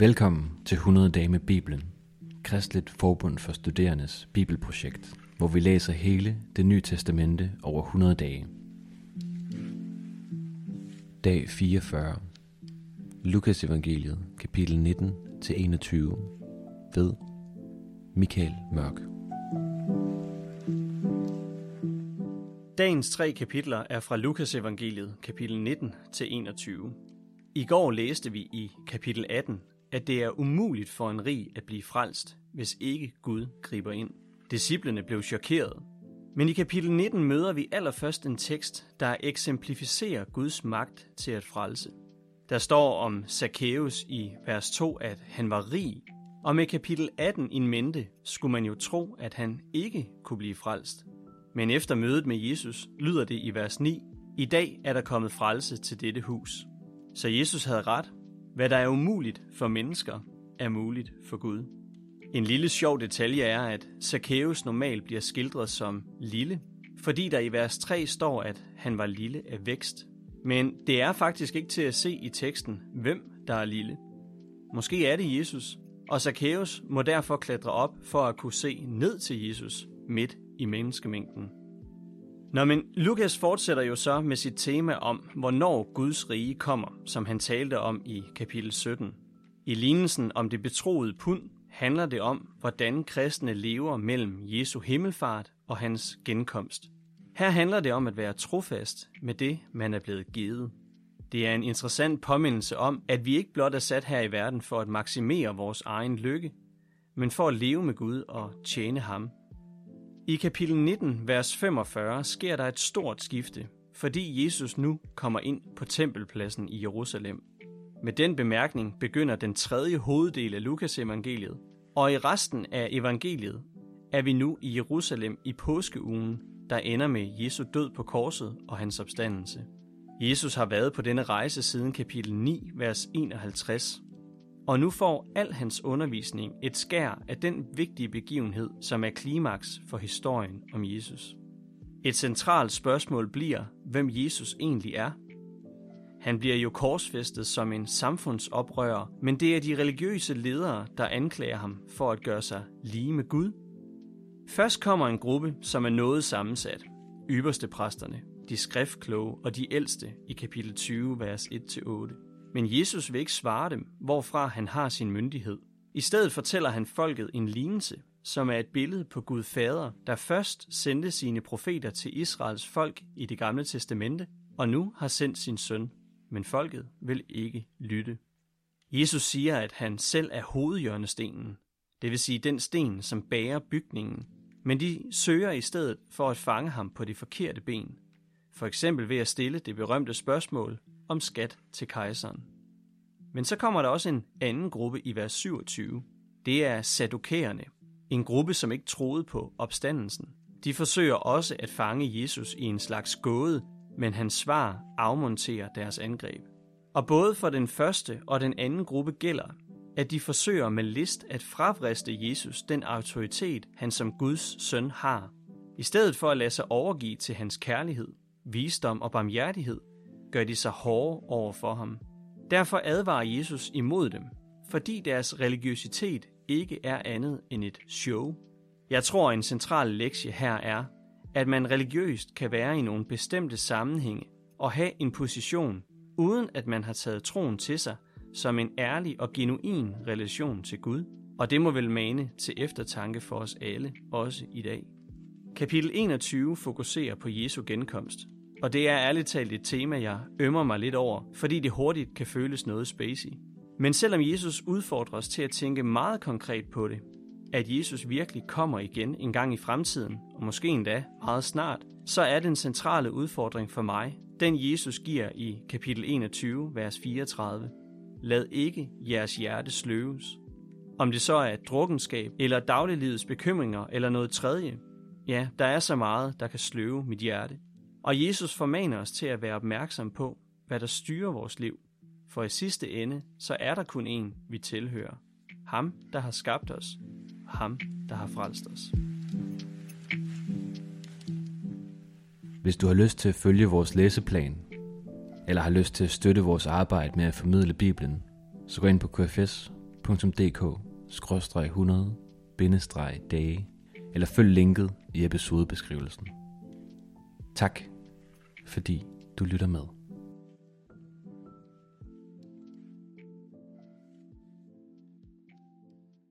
Velkommen til 100 dage med Bibelen, Kristligt Forbund for Studerendes Bibelprojekt, hvor vi læser hele det nye testamente over 100 dage. Dag 44. Lukas evangeliet, kapitel 19 til 21 ved Michael Mørk. Dagens tre kapitler er fra Lukas evangeliet, kapitel 19 til 21. I går læste vi i kapitel 18, at det er umuligt for en rig at blive frelst, hvis ikke Gud griber ind. Disciplerne blev chokeret. Men i kapitel 19 møder vi allerførst en tekst, der eksemplificerer Guds magt til at frelse. Der står om Zacchaeus i vers 2, at han var rig, og med kapitel 18 in mente skulle man jo tro, at han ikke kunne blive frelst. Men efter mødet med Jesus lyder det i vers 9, i dag er der kommet frelse til dette hus. Så Jesus havde ret. Hvad der er umuligt for mennesker, er muligt for Gud. En lille sjov detalje er, at Zacchaeus normalt bliver skildret som lille, fordi der i vers 3 står, at han var lille af vækst. Men det er faktisk ikke til at se i teksten, hvem der er lille. Måske er det Jesus, og Zacchaeus må derfor klatre op for at kunne se ned til Jesus midt i menneskemængden. Nå, men Lukas fortsætter jo så med sit tema om, hvornår Guds rige kommer, som han talte om i kapitel 17. I lignelsen om det betroede pund handler det om, hvordan kristne lever mellem Jesu himmelfart og hans genkomst. Her handler det om at være trofast med det, man er blevet givet. Det er en interessant påmindelse om, at vi ikke blot er sat her i verden for at maksimere vores egen lykke, men for at leve med Gud og tjene ham i kapitel 19, vers 45, sker der et stort skifte, fordi Jesus nu kommer ind på tempelpladsen i Jerusalem. Med den bemærkning begynder den tredje hoveddel af Lukas evangeliet, og i resten af evangeliet er vi nu i Jerusalem i påskeugen, der ender med Jesu død på korset og hans opstandelse. Jesus har været på denne rejse siden kapitel 9, vers 51, og nu får al hans undervisning et skær af den vigtige begivenhed, som er klimaks for historien om Jesus. Et centralt spørgsmål bliver, hvem Jesus egentlig er. Han bliver jo korsfæstet som en samfundsoprører, men det er de religiøse ledere, der anklager ham for at gøre sig lige med Gud. Først kommer en gruppe, som er noget sammensat. Ypperste præsterne, de skriftkloge og de ældste i kapitel 20, vers 1-8. Men Jesus vil ikke svare dem, hvorfra han har sin myndighed. I stedet fortæller han folket en lignelse, som er et billede på Gud Fader, der først sendte sine profeter til Israels folk i det gamle testamente, og nu har sendt sin søn, men folket vil ikke lytte. Jesus siger, at han selv er hovedhjørnestenen, det vil sige den sten, som bærer bygningen, men de søger i stedet for at fange ham på de forkerte ben, for eksempel ved at stille det berømte spørgsmål, om skat til kejseren. Men så kommer der også en anden gruppe i vers 27. Det er sadukæerne, en gruppe, som ikke troede på opstandelsen. De forsøger også at fange Jesus i en slags gåde, men hans svar afmonterer deres angreb. Og både for den første og den anden gruppe gælder, at de forsøger med list at fravriste Jesus den autoritet, han som Guds søn har. I stedet for at lade sig overgive til hans kærlighed, visdom og barmhjertighed, gør de sig hårde over for ham. Derfor advarer Jesus imod dem, fordi deres religiøsitet ikke er andet end et show. Jeg tror, en central lektie her er, at man religiøst kan være i nogle bestemte sammenhænge og have en position, uden at man har taget troen til sig som en ærlig og genuin relation til Gud. Og det må vel mane til eftertanke for os alle, også i dag. Kapitel 21 fokuserer på Jesu genkomst, og det er ærligt talt et tema, jeg ømmer mig lidt over, fordi det hurtigt kan føles noget spacey. Men selvom Jesus udfordrer os til at tænke meget konkret på det, at Jesus virkelig kommer igen en gang i fremtiden, og måske endda meget snart, så er den centrale udfordring for mig, den Jesus giver i kapitel 21, vers 34. Lad ikke jeres hjerte sløves. Om det så er drukkenskab, eller dagliglivets bekymringer, eller noget tredje, ja, der er så meget, der kan sløve mit hjerte. Og Jesus formaner os til at være opmærksom på, hvad der styrer vores liv. For i sidste ende, så er der kun en, vi tilhører. Ham, der har skabt os. Ham, der har frelst os. Hvis du har lyst til at følge vores læseplan, eller har lyst til at støtte vores arbejde med at formidle Bibelen, så gå ind på kfs.dk 100 dage eller følg linket i episodebeskrivelsen. Tak, fordi du lytter med.